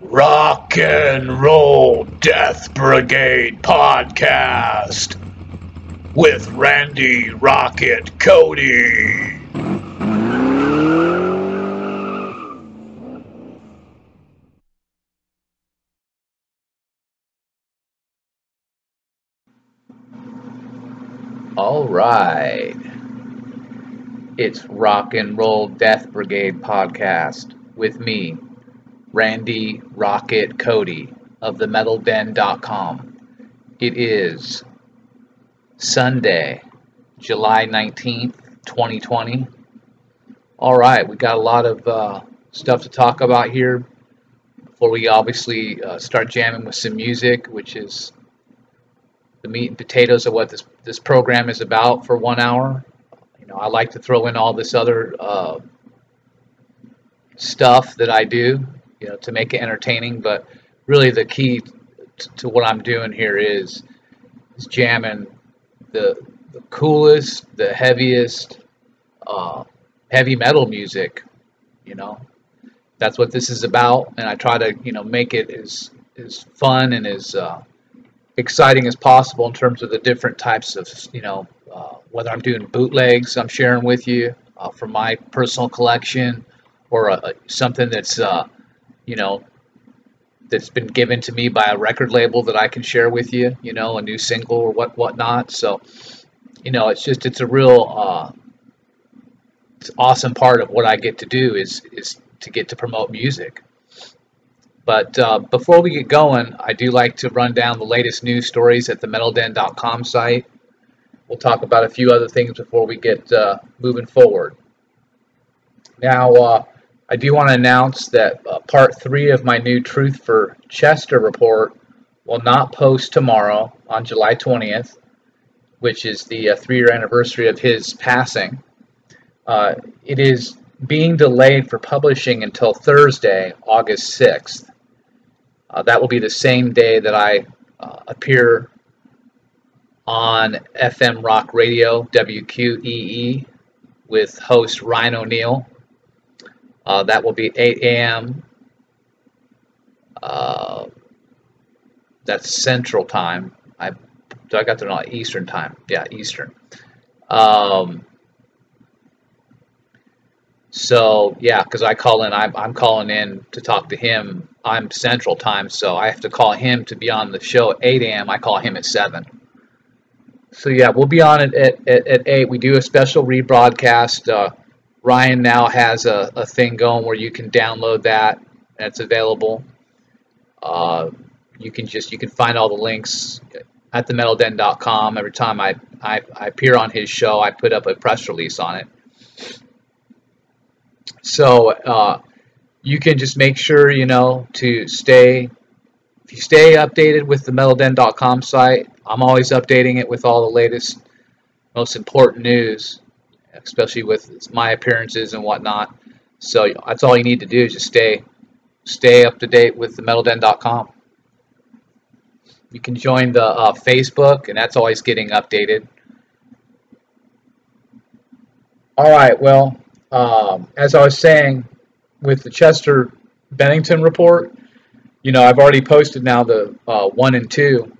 Rock and Roll Death Brigade podcast with Randy Rocket Cody. All right. It's Rock and Roll Death Brigade podcast with me, Randy Rocket Cody of themetalden.com. It is Sunday, July 19th, 2020. All right, we got a lot of uh, stuff to talk about here before we obviously uh, start jamming with some music, which is the meat and potatoes of what this this program is about for one hour. You know, I like to throw in all this other uh, stuff that I do, you know, to make it entertaining. But really, the key t- to what I'm doing here is is jamming the the coolest, the heaviest, uh, heavy metal music. You know, that's what this is about, and I try to you know make it as as fun and as uh, exciting as possible in terms of the different types of, you know, uh, whether I'm doing bootlegs I'm sharing with you uh, from my personal collection or a, something that's, uh, you know, that's been given to me by a record label that I can share with you, you know, a new single or what whatnot. So, you know, it's just it's a real uh, it's awesome part of what I get to do is is to get to promote music. But uh, before we get going, I do like to run down the latest news stories at the metalden.com site. We'll talk about a few other things before we get uh, moving forward. Now, uh, I do want to announce that uh, part three of my new Truth for Chester report will not post tomorrow on July 20th, which is the uh, three year anniversary of his passing. Uh, it is being delayed for publishing until Thursday, August 6th. Uh, that will be the same day that I uh, appear on FM Rock Radio, WQEE, with host Ryan O'Neill. Uh, that will be 8 a.m. Uh, that's Central Time. I, I got to know Eastern Time. Yeah, Eastern. Um, so yeah, because I call in, I'm, I'm calling in to talk to him. I'm Central Time, so I have to call him to be on the show at 8 a.m. I call him at 7. So yeah, we'll be on it at, at, at 8. We do a special rebroadcast. Uh, Ryan now has a, a thing going where you can download that, it's available. Uh, you can just you can find all the links at themetalden.com. Every time I, I, I appear on his show, I put up a press release on it. So uh, you can just make sure you know to stay. If you stay updated with the metalden.com site, I'm always updating it with all the latest, most important news, especially with my appearances and whatnot. So that's all you need to do is just stay, stay up to date with the metalden.com. You can join the uh, Facebook, and that's always getting updated. All right, well, um, as I was saying with the Chester Bennington report, you know, I've already posted now the uh, one and two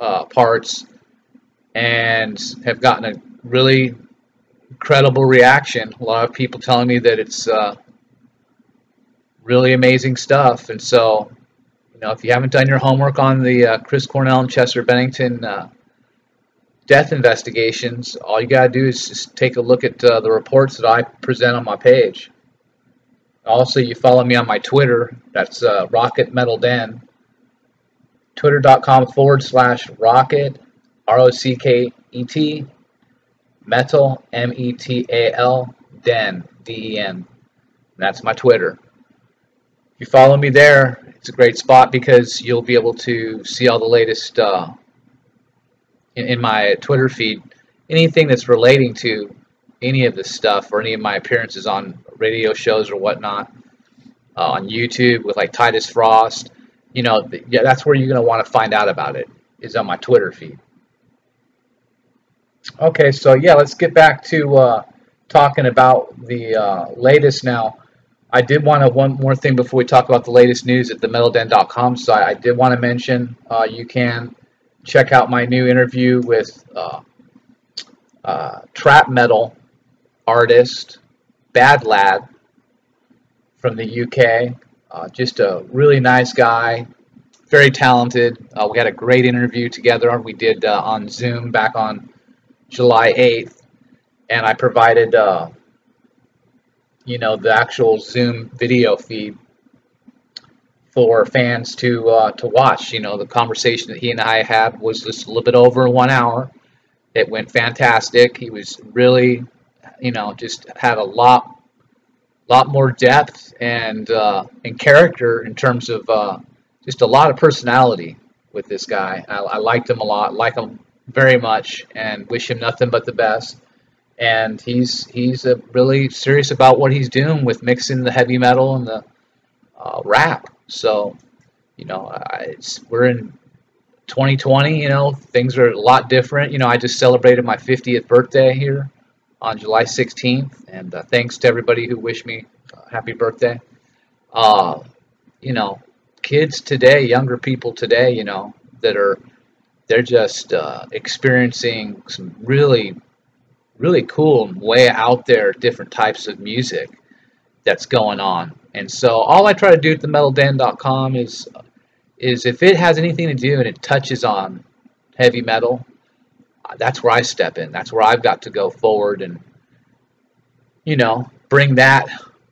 uh, parts and have gotten a really incredible reaction. A lot of people telling me that it's uh, really amazing stuff. And so, you know, if you haven't done your homework on the uh, Chris Cornell and Chester Bennington uh, death investigations, all you got to do is just take a look at uh, the reports that I present on my page. Also, you follow me on my Twitter. That's uh, Rocket Metal Den. Twitter.com forward slash Rocket, R O C K E T, Metal, M E T A L, Den, D E N. That's my Twitter. If you follow me there, it's a great spot because you'll be able to see all the latest uh, in, in my Twitter feed, anything that's relating to any of this stuff or any of my appearances on radio shows or whatnot uh, on YouTube with like Titus Frost, you know, yeah, that's where you're going to want to find out about it is on my Twitter feed. Okay, so yeah, let's get back to uh, talking about the uh, latest now. I did want to one more thing before we talk about the latest news at the metalden.com site. I did want to mention uh, you can check out my new interview with uh, uh, trap metal artist Bad Lad from the UK. Uh, just a really nice guy, very talented. We had a great interview together. We did on Zoom back on July 8th, and I provided you know the actual Zoom video feed for fans to uh, to watch. You know, the conversation that he and I had was just a little bit over one hour. It went fantastic. He was really, you know, just had a lot, lot more depth and uh, and character in terms of uh, just a lot of personality with this guy. I, I liked him a lot, like him very much, and wish him nothing but the best and he's he's uh, really serious about what he's doing with mixing the heavy metal and the uh, rap. So, you know, we're in 2020. You know, things are a lot different. You know, I just celebrated my 50th birthday here on July 16th, and uh, thanks to everybody who wished me happy birthday. Uh, you know, kids today, younger people today, you know, that are they're just uh, experiencing some really really cool way out there different types of music that's going on. And so all I try to do at the metalden.com is is if it has anything to do and it touches on heavy metal, that's where I step in. That's where I've got to go forward and you know, bring that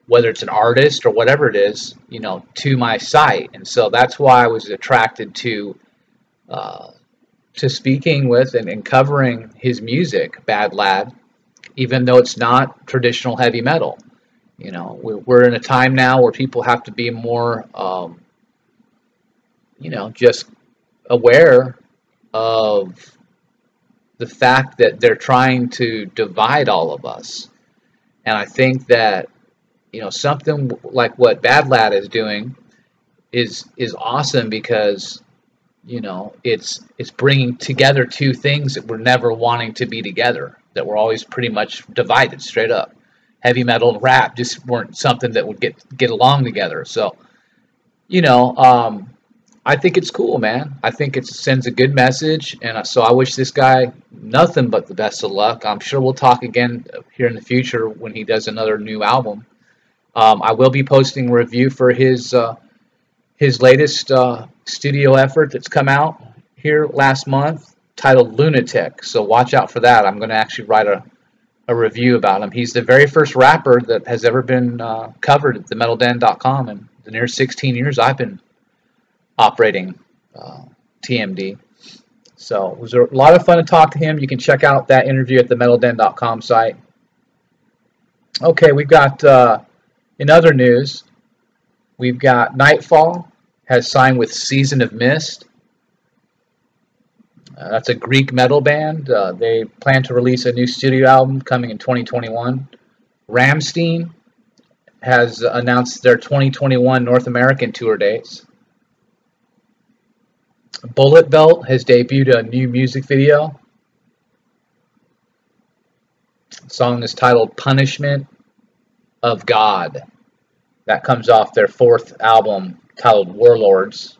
whether it's an artist or whatever it is, you know, to my site. And so that's why I was attracted to uh, to speaking with and, and covering his music, Bad Lad, even though it's not traditional heavy metal. You know, we're in a time now where people have to be more, um, you know, just aware of the fact that they're trying to divide all of us. And I think that, you know, something like what Bad Lad is doing is is awesome because you know it's it's bringing together two things that were never wanting to be together that were always pretty much divided straight up. Heavy metal and rap just weren't something that would get get along together. So you know um, i think it's cool man. I think it sends a good message and so i wish this guy nothing but the best of luck. I'm sure we'll talk again here in the future when he does another new album. Um, i will be posting a review for his uh, his latest uh, studio effort that's come out here last month titled Lunatic. So watch out for that. I'm going to actually write a, a review about him. He's the very first rapper that has ever been uh, covered at themetalden.com in the near 16 years I've been operating uh, TMD. So it was a lot of fun to talk to him. You can check out that interview at the metalden.com site. Okay, we've got uh, in other news, we've got Nightfall has signed with Season of Mist. Uh, that's a Greek metal band. Uh, they plan to release a new studio album coming in 2021. Rammstein has announced their 2021 North American tour dates. Bullet Belt has debuted a new music video. The song is titled Punishment of God. That comes off their fourth album, titled Warlords,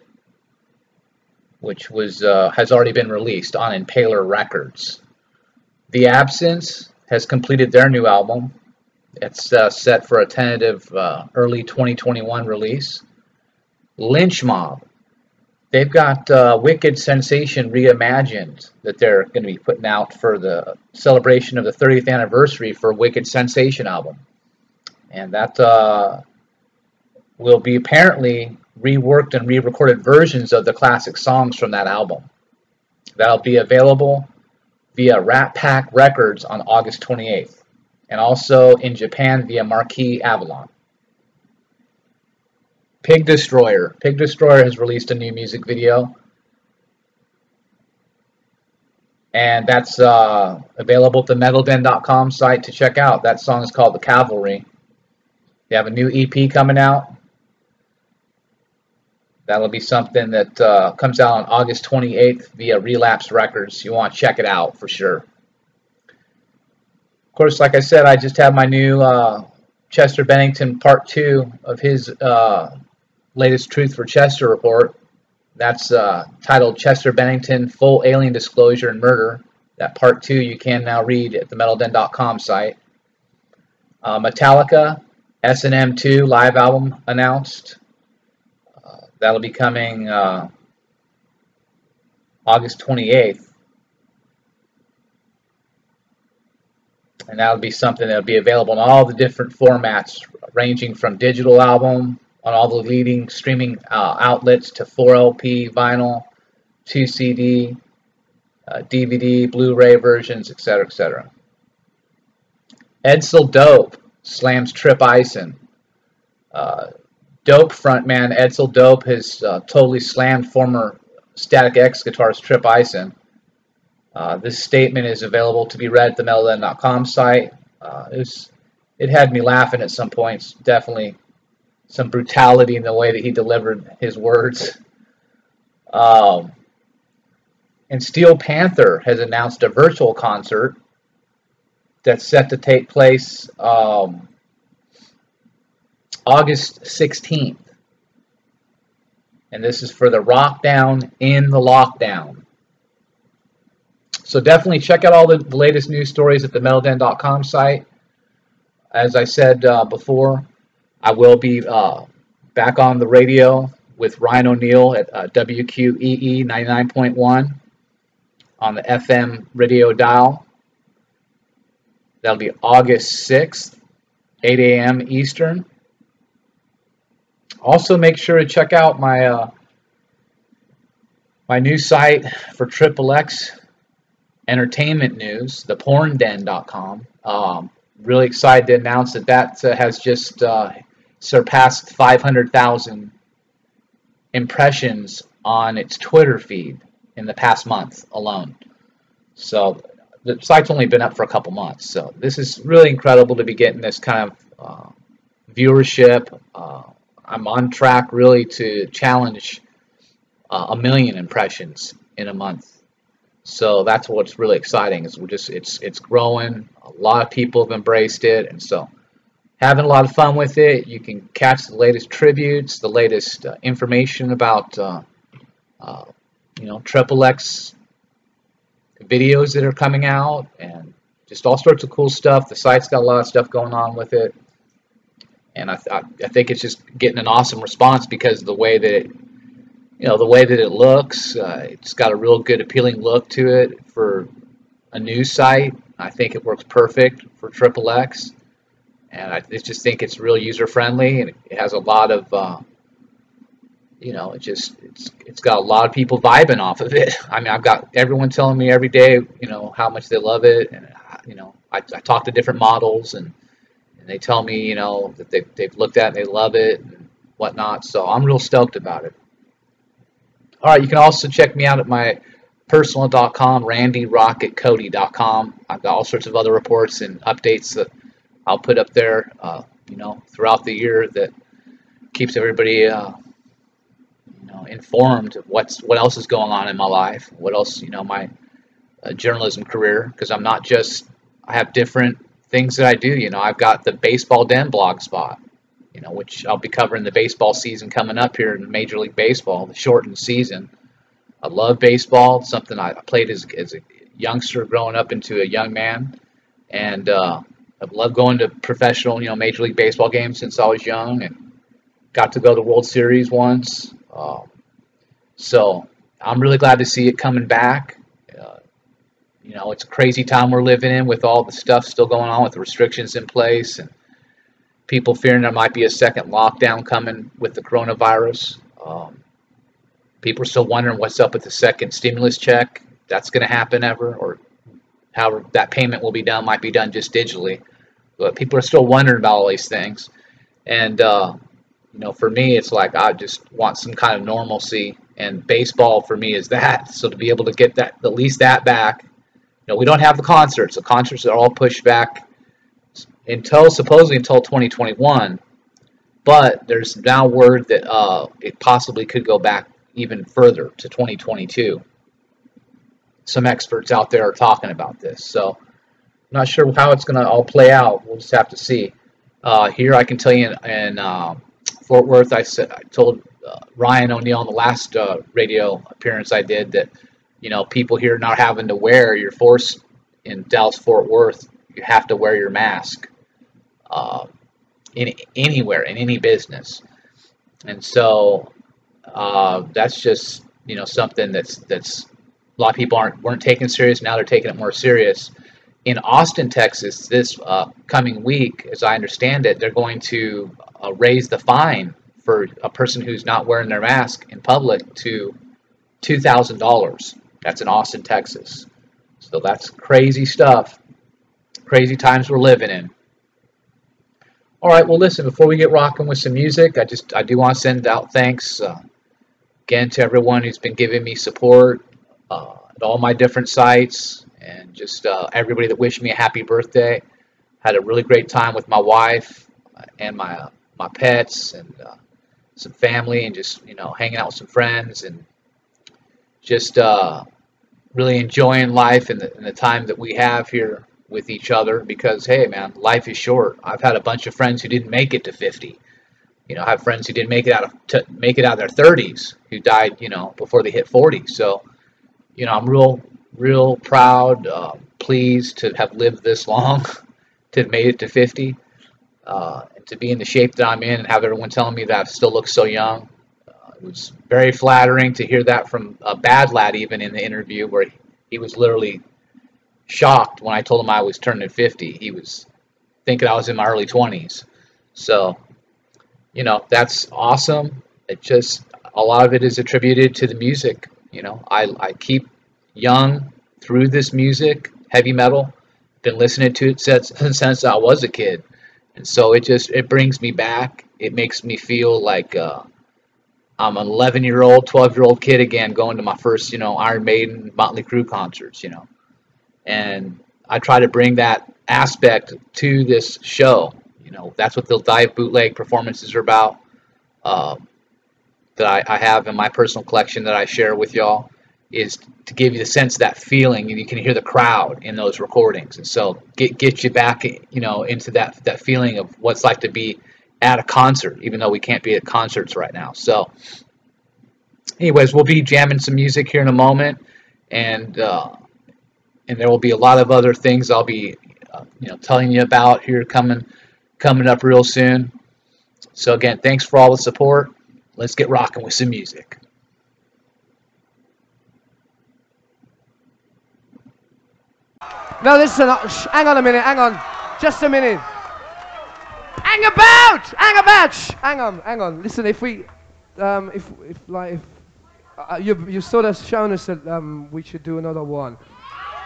which was uh, has already been released on Impaler Records. The Absence has completed their new album. It's uh, set for a tentative uh, early 2021 release. Lynch Mob. They've got uh, Wicked Sensation Reimagined that they're going to be putting out for the celebration of the 30th anniversary for Wicked Sensation album. And that uh, will be apparently reworked and re-recorded versions of the classic songs from that album. That'll be available via Rat Pack Records on August 28th, and also in Japan via Marquee Avalon. Pig Destroyer. Pig Destroyer has released a new music video. And that's uh, available at the metalden.com site to check out. That song is called The Cavalry. They have a new EP coming out. That'll be something that uh, comes out on August 28th via Relapse Records. You want to check it out for sure. Of course, like I said, I just have my new uh, Chester Bennington Part 2 of his uh, latest Truth for Chester report. That's uh, titled Chester Bennington Full Alien Disclosure and Murder. That Part 2 you can now read at the metalden.com site. Uh, Metallica S&M 2 live album announced. That'll be coming uh, August 28th. and that'll be something that'll be available in all the different formats, ranging from digital album on all the leading streaming uh, outlets to 4LP, vinyl, 2 CD, uh, DVD, Blu-ray versions, etc., etc. Edsel Dope slams Tripp Eisen. Uh, Dope frontman Edsel Dope has uh, totally slammed former Static X guitarist Tripp Eisen. Uh, this statement is available to be read at the metalden.com site. Uh, it, was, it had me laughing at some points. Definitely some brutality in the way that he delivered his words. Um, and Steel Panther has announced a virtual concert that's set to take place um, August 16th. And this is for the Rockdown in the Lockdown. So definitely check out all the, latest news stories at the metalden.com site. As I said uh, before, I will be uh, back on the radio with Ryan O'Neill at uh, WQEE 99.1 on the FM radio dial. That'll be August 6th, 8 a.m. Eastern. Also, make sure to check out my uh, my new site for Triple X entertainment news, thepornden.com. Um, really excited to announce that that uh, has just uh, surpassed 500,000 impressions on its Twitter feed in the past month alone. So the site's only been up for a couple months. So this is really incredible to be getting this kind of uh, viewership. Uh, I'm on track really to challenge uh, a million impressions in a month so that's what's really exciting is we're just it's it's growing. A lot of people have embraced it, and so having a lot of fun with it. You can catch the latest tributes, the latest uh, information about uh, uh, you know Triple X videos that are coming out, and just all sorts of cool stuff. The site's got a lot of stuff going on with it, and I, I, I think it's just getting an awesome response because of the way that it you know the way that it looks uh, it's got a real good appealing look to it for a news site. I think it works perfect for triple X. And I just think it's real user friendly and it has a lot of uh, you know it just it's it's got a lot of people vibing off of it. I mean I've got everyone telling me every day you know how much they love it. And you know I, I talk to different models and and they tell me you know that they, they've looked at it and they love it and whatnot. So I'm real stoked about it. All right, you can also check me out at my personal.com, randyrocketcody.com. I've got all sorts of other reports and updates that I'll put up there, uh, you know, throughout the year that keeps everybody, uh, you know, informed of what's what else is going on in my life, what else, you know, my uh, journalism career, because I'm not just I have different things that I do. You know, I've got the baseball den blog spot you know, which I'll be covering the baseball season coming up here in Major League Baseball, the shortened season. I love baseball. Something I played as, as a youngster growing up into a young man. And uh, I've loved going to professional, you know, Major League Baseball games since I was young and got to go to World Series once. Uh, so I'm really glad to see it coming back. You know, it's a crazy time we're living in with all the stuff still going on with the restrictions in place and people fearing there might be a second lockdown coming with the coronavirus. Um, people are still wondering what's up with the second stimulus check. That's going to happen ever, or how that payment will be done might be done just digitally. But people are still wondering about all these things. And, uh, you know, for me, it's like I just want some kind of normalcy. And baseball for me is that. So to be able to get that, at least that back. Know, we don't have the concerts. The concerts are all pushed back until supposedly until 2021. But there's now word that uh, it possibly could go back even further to 2022. Some experts out there are talking about this, so I'm not sure how it's going to all play out. We'll just have to see. Uh, here, I can tell you in, in uh, Fort Worth, I said I told uh, Ryan O'Neill in the last uh, radio appearance I did that you know people here not having to wear your force in Dallas Fort Worth, you have to wear your mask uh, in anywhere in any business, and so uh, that's just you know something that's that's a lot of people aren't weren't taking serious now they're taking it more serious in Austin, Texas, this uh, coming week, as I understand it, they're going to uh, raise the fine for a person who's not wearing their mask in public to $2,000. That's in Austin, Texas. So that's crazy stuff. Crazy times we're living in. All right, well, listen, before we get rocking with some music, I just I do want to send out thanks uh, again to everyone who's been giving me support uh, at all my different sites and just uh, everybody that wished me a happy birthday. Had a really great time with my wife and my uh, my pets and uh, some family, and just you know hanging out with some friends and just uh, really enjoying life and the, and the time that we have here with each other. Because hey, man, life is short. I've had a bunch of friends who didn't make it to 50. You know, I have friends who didn't make it out of make it out of their 30s, who died, you know, before they hit 40. So, you know, I'm real real proud, uh, pleased to have lived this long, to have made it to 50, uh, and to be in the shape that I'm in and have everyone telling me that I still look so young. Was very flattering to hear that from a bad lad, even in the interview, where he, he was literally shocked when I told him I was turning 50. He was thinking I was in my early 20s. So, you know, that's awesome. It just, a lot of it is attributed to the music. You know, I, I keep young through this music, heavy metal. Been listening to it since since I was a kid, and so it just it brings me back. It makes me feel like uh, I'm an 11 year old, 12 year old kid again, going to my first you know Iron Maiden, Motley Crue concerts. You know, and I try to bring that aspect to this show. You know, that's what the dive bootleg performances are about. Uh, that I, I have in my personal collection that I share with y'all is to give you the sense of that feeling and you can hear the crowd in those recordings and so get get you back you know into that that feeling of what's like to be at a concert even though we can't be at concerts right now so anyways we'll be jamming some music here in a moment and uh, and there will be a lot of other things I'll be uh, you know telling you about here coming coming up real soon so again thanks for all the support let's get rocking with some music No, listen, uh, hang on a minute, hang on. Just a minute. Hang about! Hang about! Shh, hang on, hang on. Listen, if we, um, if, if like, if, uh, you, you sort of shown us that um, we should do another one.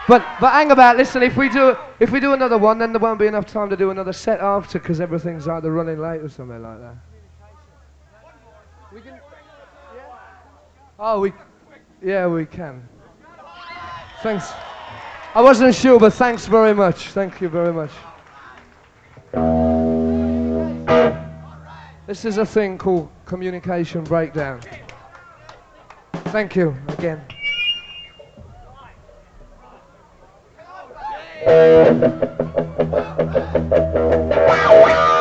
But, but hang about, listen, if we do, if we do another one, then there won't be enough time to do another set after because everything's either running late or something like that. We can, yeah. Oh, we, yeah, we can. Thanks. I wasn't sure, but thanks very much. Thank you very much. This is a thing called communication breakdown. Thank you again. Wow, wow.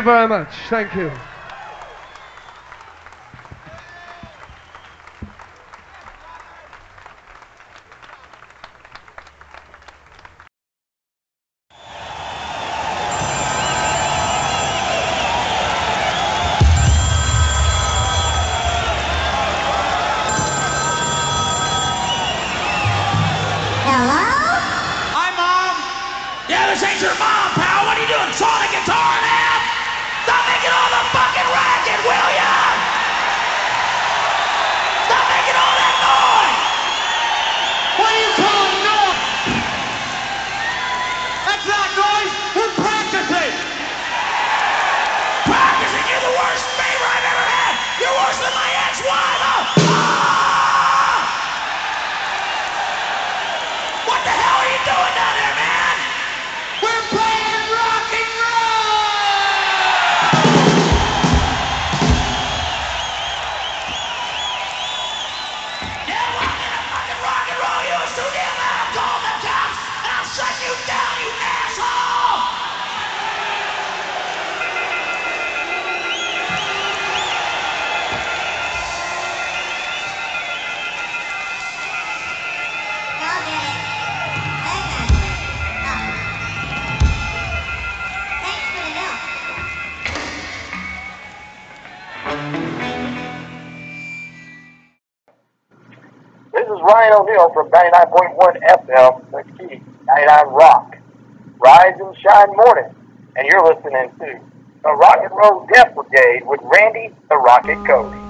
you very much. Thank you. From 99.1 FM, the key, 99 Rock. Rise and Shine Morning. And you're listening to the Rock and Roll Death Brigade with Randy the Rocket Cody.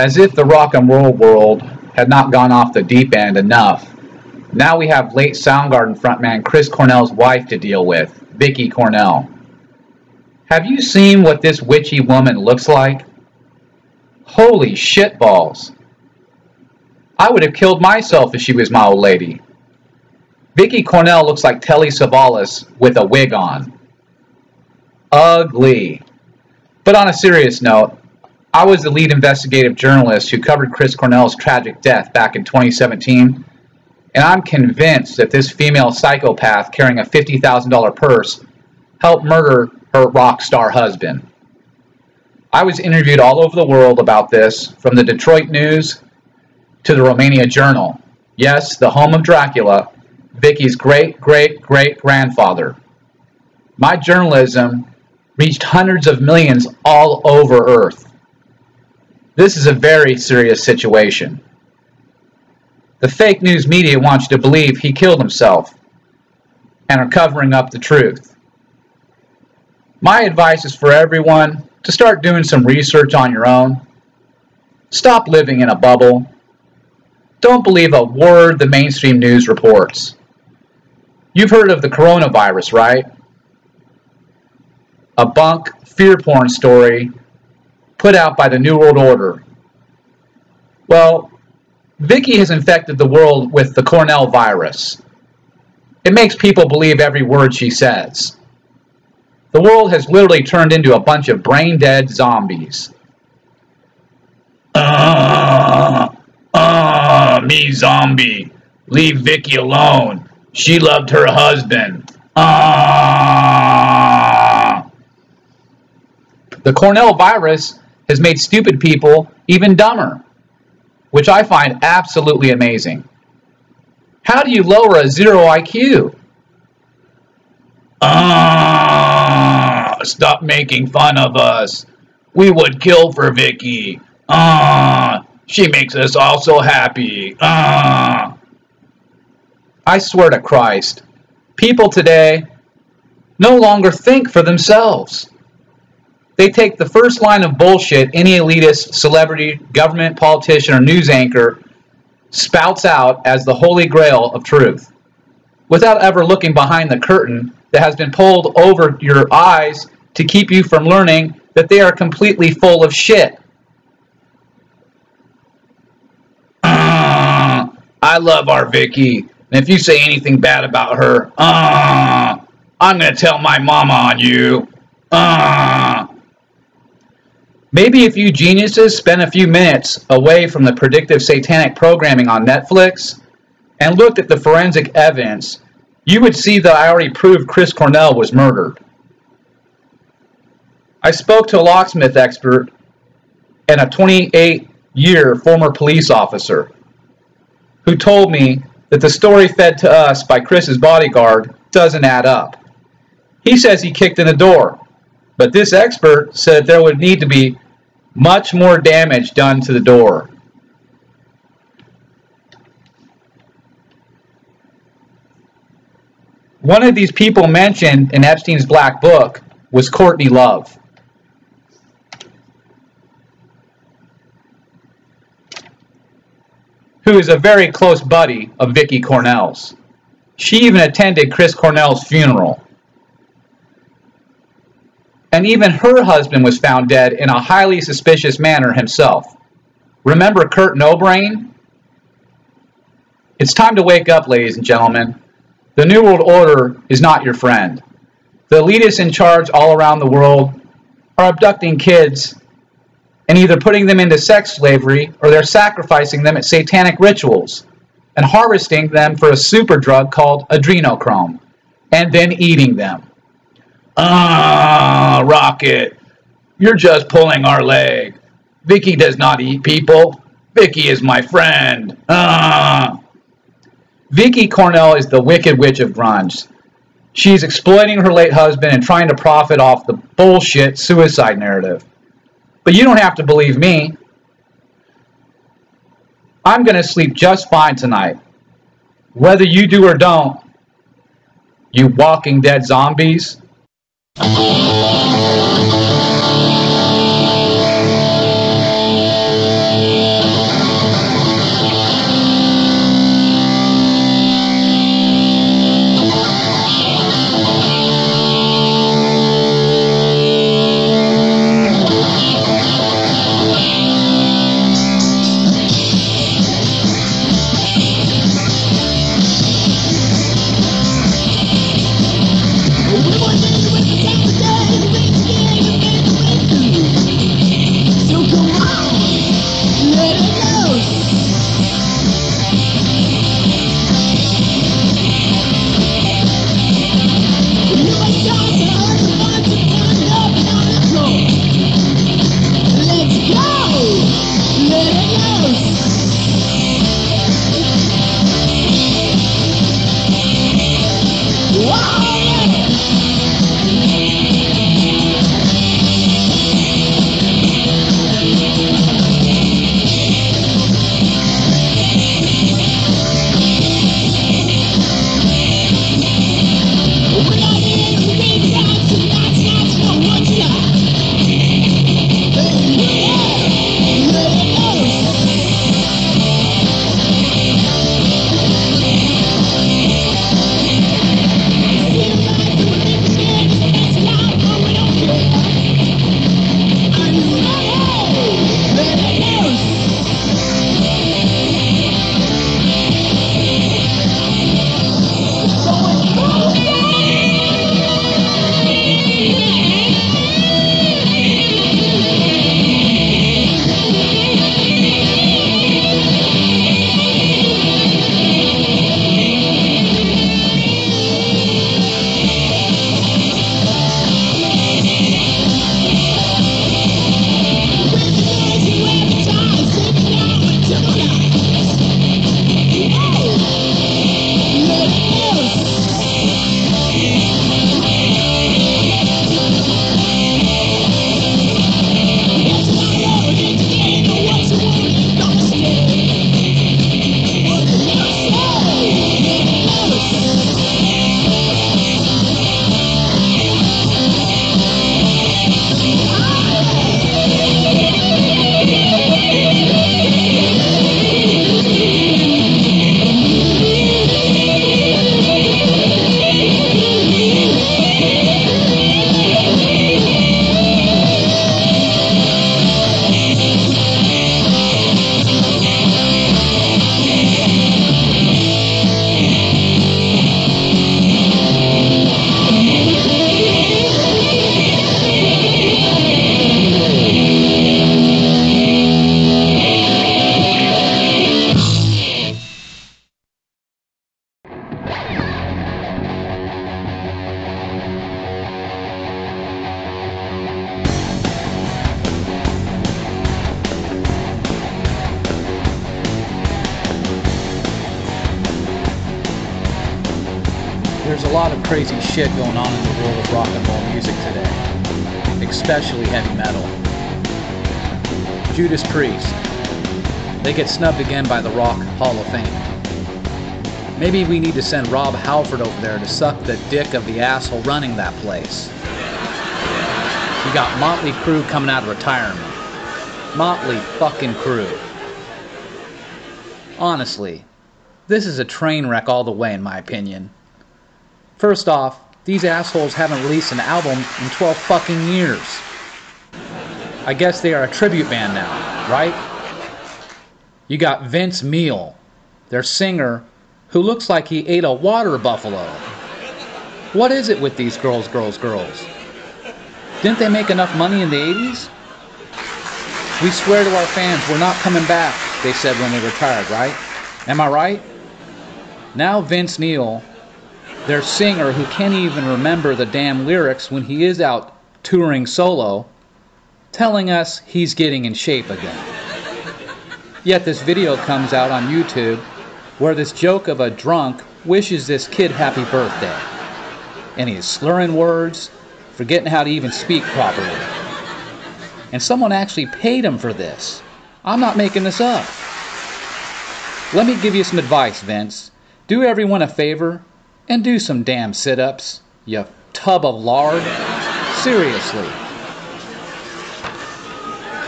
As if the rock and roll world had not gone off the deep end enough, now we have late Soundgarden frontman Chris Cornell's wife to deal with, Vicki Cornell. Have you seen what this witchy woman looks like? Holy shitballs. I would have killed myself if she was my old lady. Vicki Cornell looks like Telly Savalas with a wig on. Ugly. But on a serious note, I was the lead investigative journalist who covered Chris Cornell's tragic death back in 2017, and I'm convinced that this female psychopath carrying a $50,000 purse helped murder her rock star husband. I was interviewed all over the world about this, from the Detroit News to the Romania Journal. Yes, the home of Dracula, Vicky's great great great grandfather. My journalism reached hundreds of millions all over Earth. This is a very serious situation. The fake news media wants you to believe he killed himself and are covering up the truth. My advice is for everyone to start doing some research on your own. Stop living in a bubble. Don't believe a word the mainstream news reports. You've heard of the coronavirus, right? A bunk fear porn story put out by the New World Order. Well, Vicky has infected the world with the Cornell virus. It makes people believe every word she says. The world has literally turned into a bunch of brain dead zombies. Uh, uh, me zombie. Leave Vicky alone. She loved her husband. Uh. The Cornell virus has made stupid people even dumber, which I find absolutely amazing. How do you lower a zero IQ? Ah, stop making fun of us. We would kill for Vicky. Ah, she makes us all so happy. Ah. I swear to Christ, people today no longer think for themselves. They take the first line of bullshit any elitist, celebrity, government, politician, or news anchor spouts out as the holy grail of truth, without ever looking behind the curtain that has been pulled over your eyes to keep you from learning that they are completely full of shit. Ah, I love our Vicky. And if you say anything bad about her, ah, I'm gonna tell my mama on you. Ah. Maybe if you geniuses spent a few minutes away from the predictive satanic programming on Netflix and looked at the forensic evidence, you would see that I already proved Chris Cornell was murdered. I spoke to a locksmith expert and a 28 year former police officer who told me that the story fed to us by Chris's bodyguard doesn't add up. He says he kicked in the door, but this expert said there would need to be much more damage done to the door. One of these people mentioned in Epstein's Black Book was Courtney Love. Who is a very close buddy of Vicky Cornell's. She even attended Chris Cornell's funeral. And even her husband was found dead in a highly suspicious manner himself. Remember Kurt Nobrain? It's time to wake up, ladies and gentlemen. The New World Order is not your friend. The elitists in charge all around the world are abducting kids and either putting them into sex slavery or they're sacrificing them at satanic rituals and harvesting them for a super drug called adrenochrome and then eating them. Ah, Rocket, you're just pulling our leg. Vicky does not eat people. Vicky is my friend. Ah. Vicky Cornell is the wicked witch of grunge. She's exploiting her late husband and trying to profit off the bullshit suicide narrative. But you don't have to believe me. I'm going to sleep just fine tonight. Whether you do or don't, you walking dead zombies. There's snubbed again by the Rock Hall of Fame. Maybe we need to send Rob Halford over there to suck the dick of the asshole running that place. You got Motley Crue coming out of retirement. Motley fucking Crue. Honestly, this is a train wreck all the way, in my opinion. First off, these assholes haven't released an album in 12 fucking years. I guess they are a tribute band now, right? You got Vince Neil, their singer, who looks like he ate a water buffalo. What is it with these girls, girls, girls? Didn't they make enough money in the 80s? We swear to our fans we're not coming back, they said when they retired, right? Am I right? Now Vince Neil, their singer who can't even remember the damn lyrics when he is out touring solo, telling us he's getting in shape again. Yet this video comes out on YouTube where this joke of a drunk wishes this kid happy birthday. And he is slurring words, forgetting how to even speak properly. And someone actually paid him for this. I'm not making this up. Let me give you some advice, Vince. Do everyone a favor and do some damn sit ups, you tub of lard. Seriously.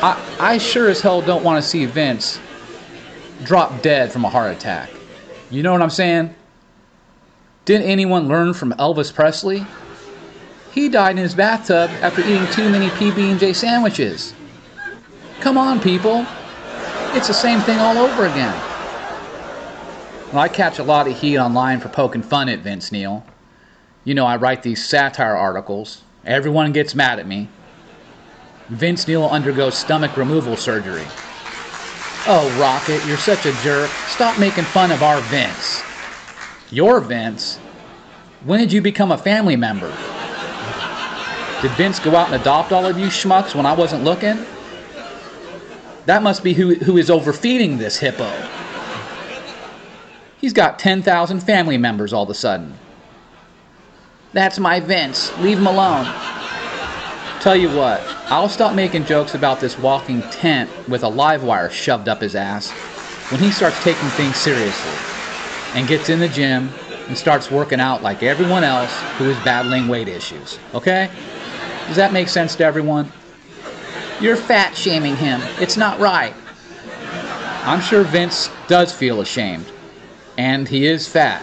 I, I sure as hell don't want to see Vince drop dead from a heart attack. You know what I'm saying? Didn't anyone learn from Elvis Presley? He died in his bathtub after eating too many PB&J sandwiches. Come on, people. It's the same thing all over again. Well, I catch a lot of heat online for poking fun at Vince Neil. You know, I write these satire articles. Everyone gets mad at me. Vince Neil undergoes stomach removal surgery. Oh, Rocket, you're such a jerk. Stop making fun of our Vince. Your Vince? When did you become a family member? Did Vince go out and adopt all of you schmucks when I wasn't looking? That must be who, who is overfeeding this hippo. He's got 10,000 family members all of a sudden. That's my Vince. Leave him alone. Tell you what, I'll stop making jokes about this walking tent with a live wire shoved up his ass when he starts taking things seriously and gets in the gym and starts working out like everyone else who is battling weight issues. Okay? Does that make sense to everyone? You're fat shaming him. It's not right. I'm sure Vince does feel ashamed. And he is fat.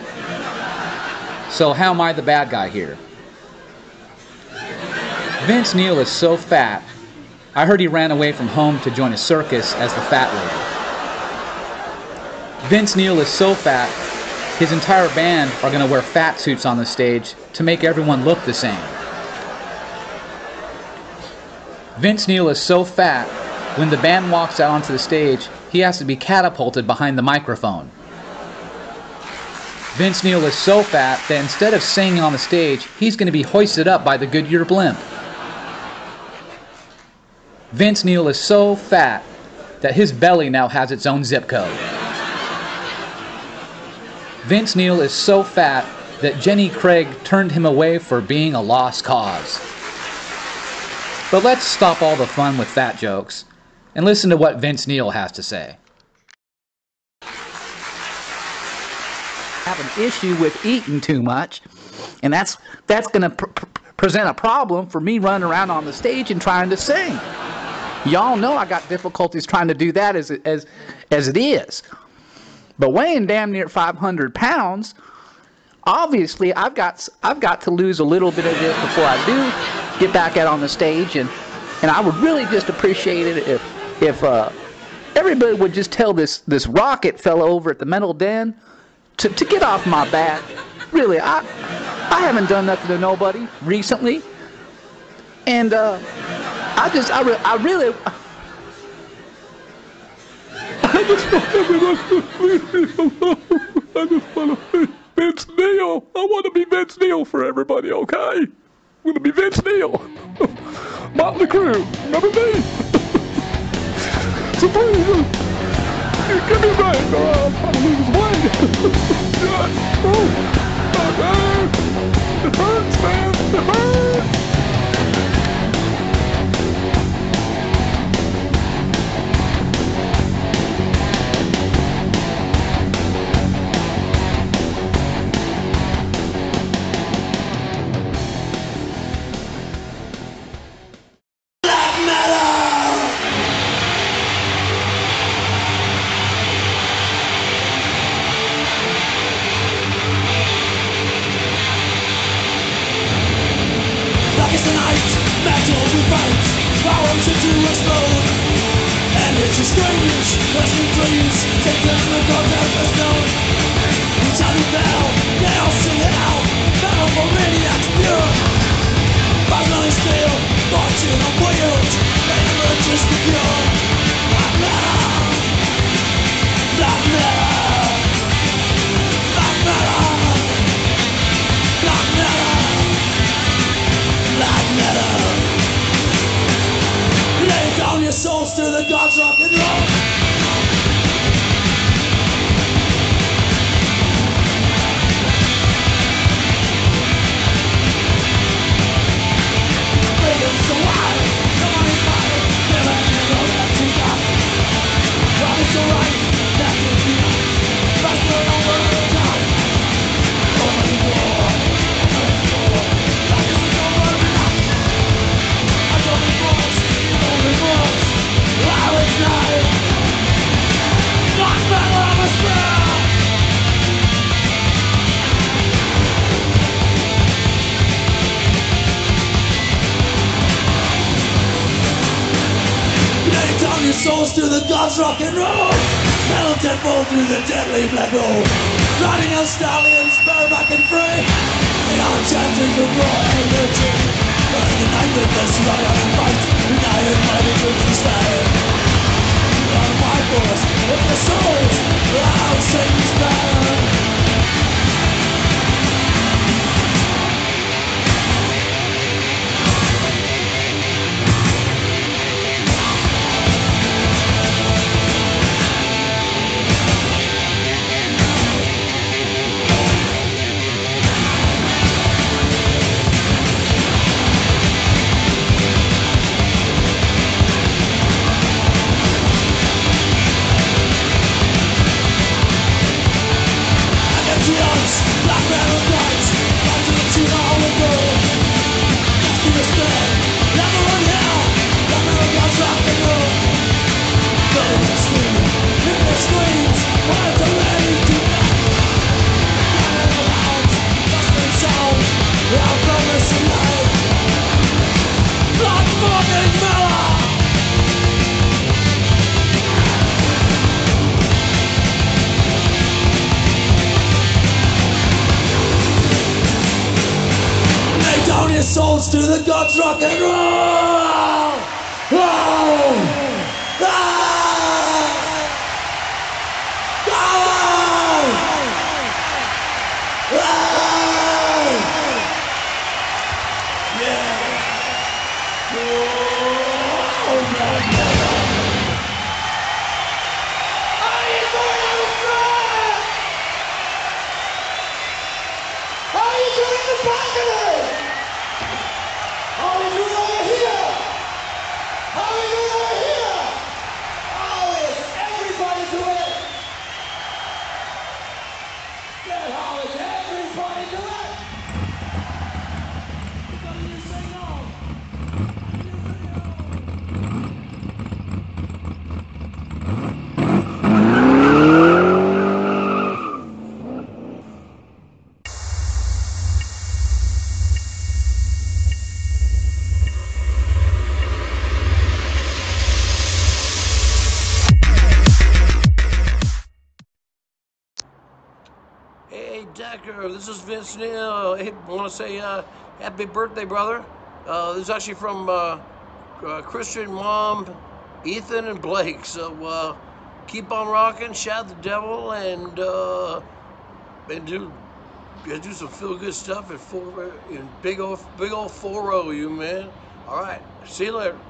So how am I the bad guy here? Vince Neil is so fat. I heard he ran away from home to join a circus as the fat lady. Vince Neil is so fat, his entire band are going to wear fat suits on the stage to make everyone look the same. Vince Neil is so fat, when the band walks out onto the stage, he has to be catapulted behind the microphone. Vince Neil is so fat that instead of singing on the stage, he's going to be hoisted up by the Goodyear blimp. Vince Neil is so fat that his belly now has its own zip code. Vince Neil is so fat that Jenny Craig turned him away for being a lost cause. But let's stop all the fun with fat jokes and listen to what Vince Neil has to say. have an issue with eating too much, and that's that's going to pr- pr- present a problem for me running around on the stage and trying to sing. Y'all know I got difficulties trying to do that as it, as as it is. But weighing damn near 500 pounds, obviously I've got I've got to lose a little bit of this before I do get back out on the stage, and and I would really just appreciate it if if uh, everybody would just tell this this rocket fellow over at the Metal Den to, to get off my back. Really, I I haven't done nothing to nobody recently, and uh, I just I, re- I really. I just want everyone I just want to be Vince Neil. I want to be Vince Neil for everybody, okay? I'm going to be Vince Neil. Motley Crue, remember me? so please, give me a break or I'll probably lose weight. oh, oh, it hurts, man. It hurts. to the gods rock and roll! I uh, want to say uh, happy birthday, brother. Uh, this is actually from uh, uh, Christian Mom, Ethan, and Blake. So uh, keep on rocking, shout the devil, and and do do some feel good stuff in four in big old big old four row, you man. All right, see you later.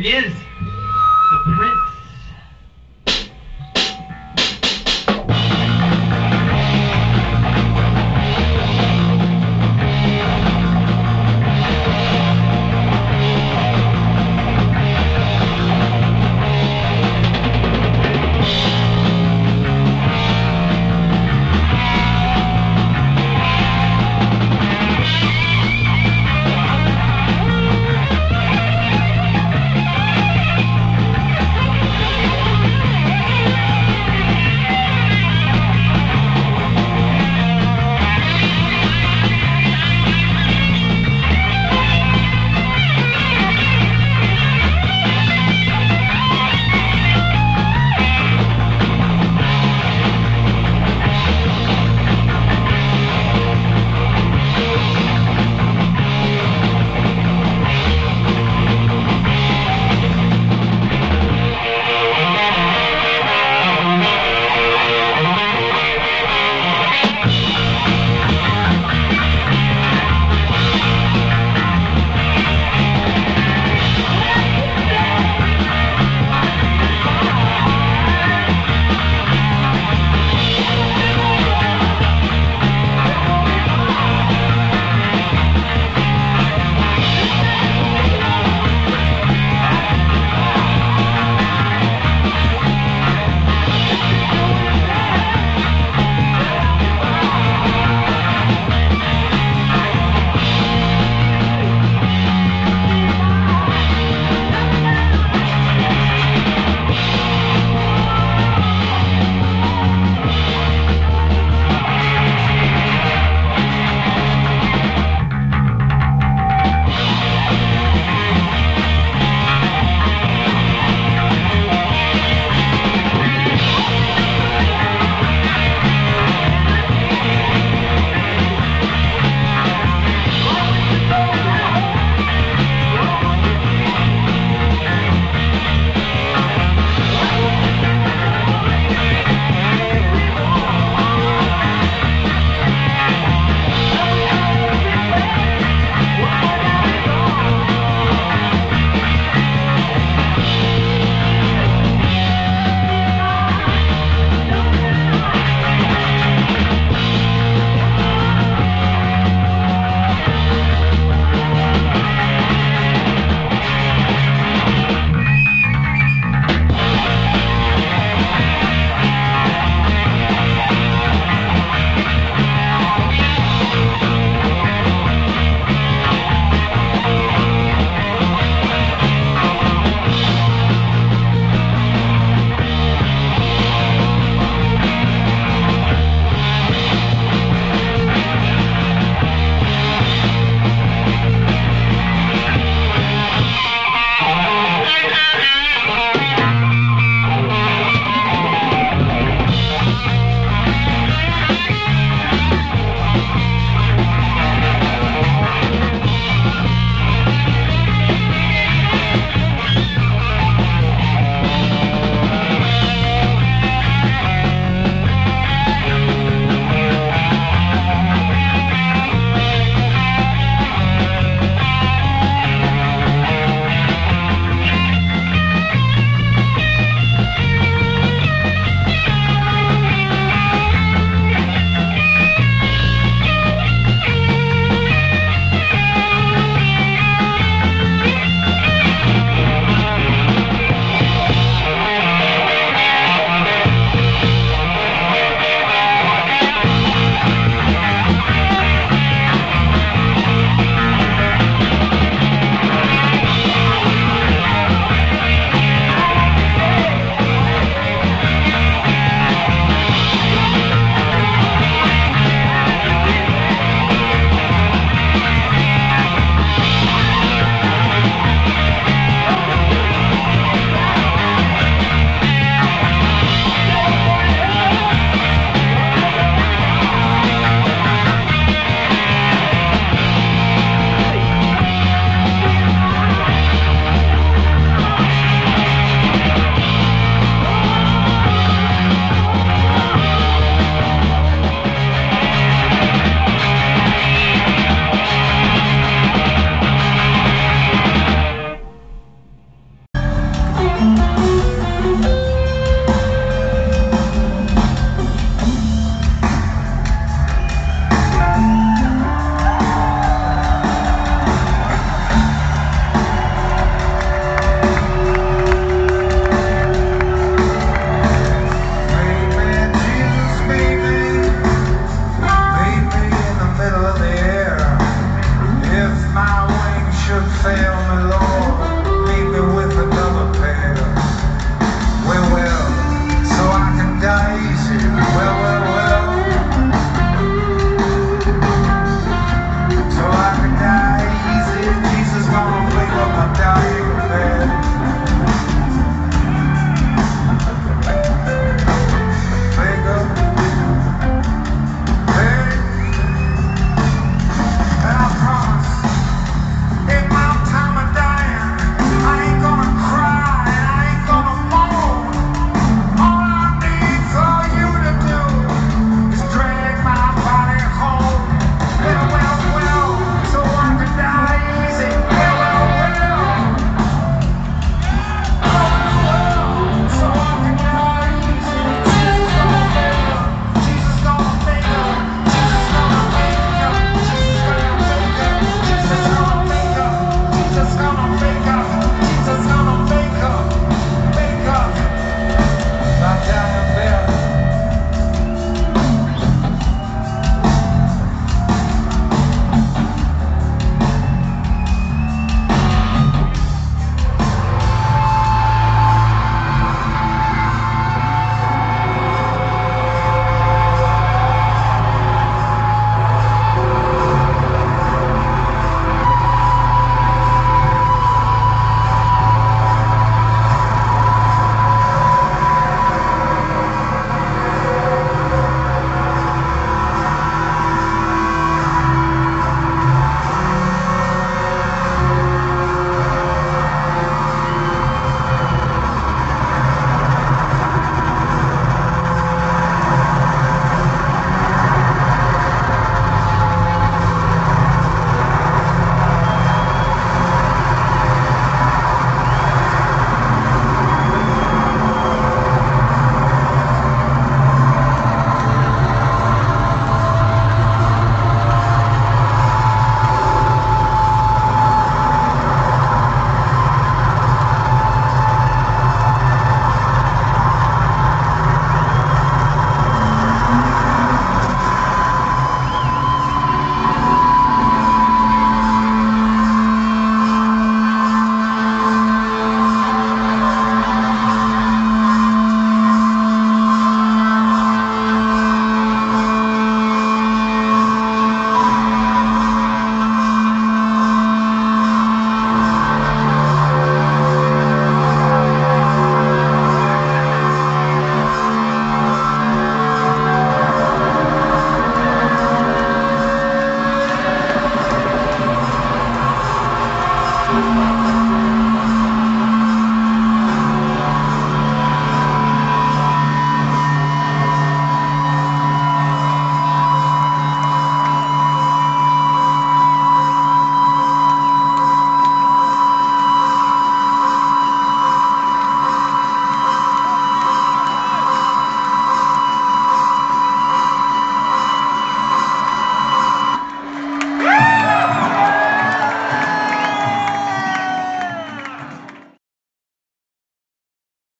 He is.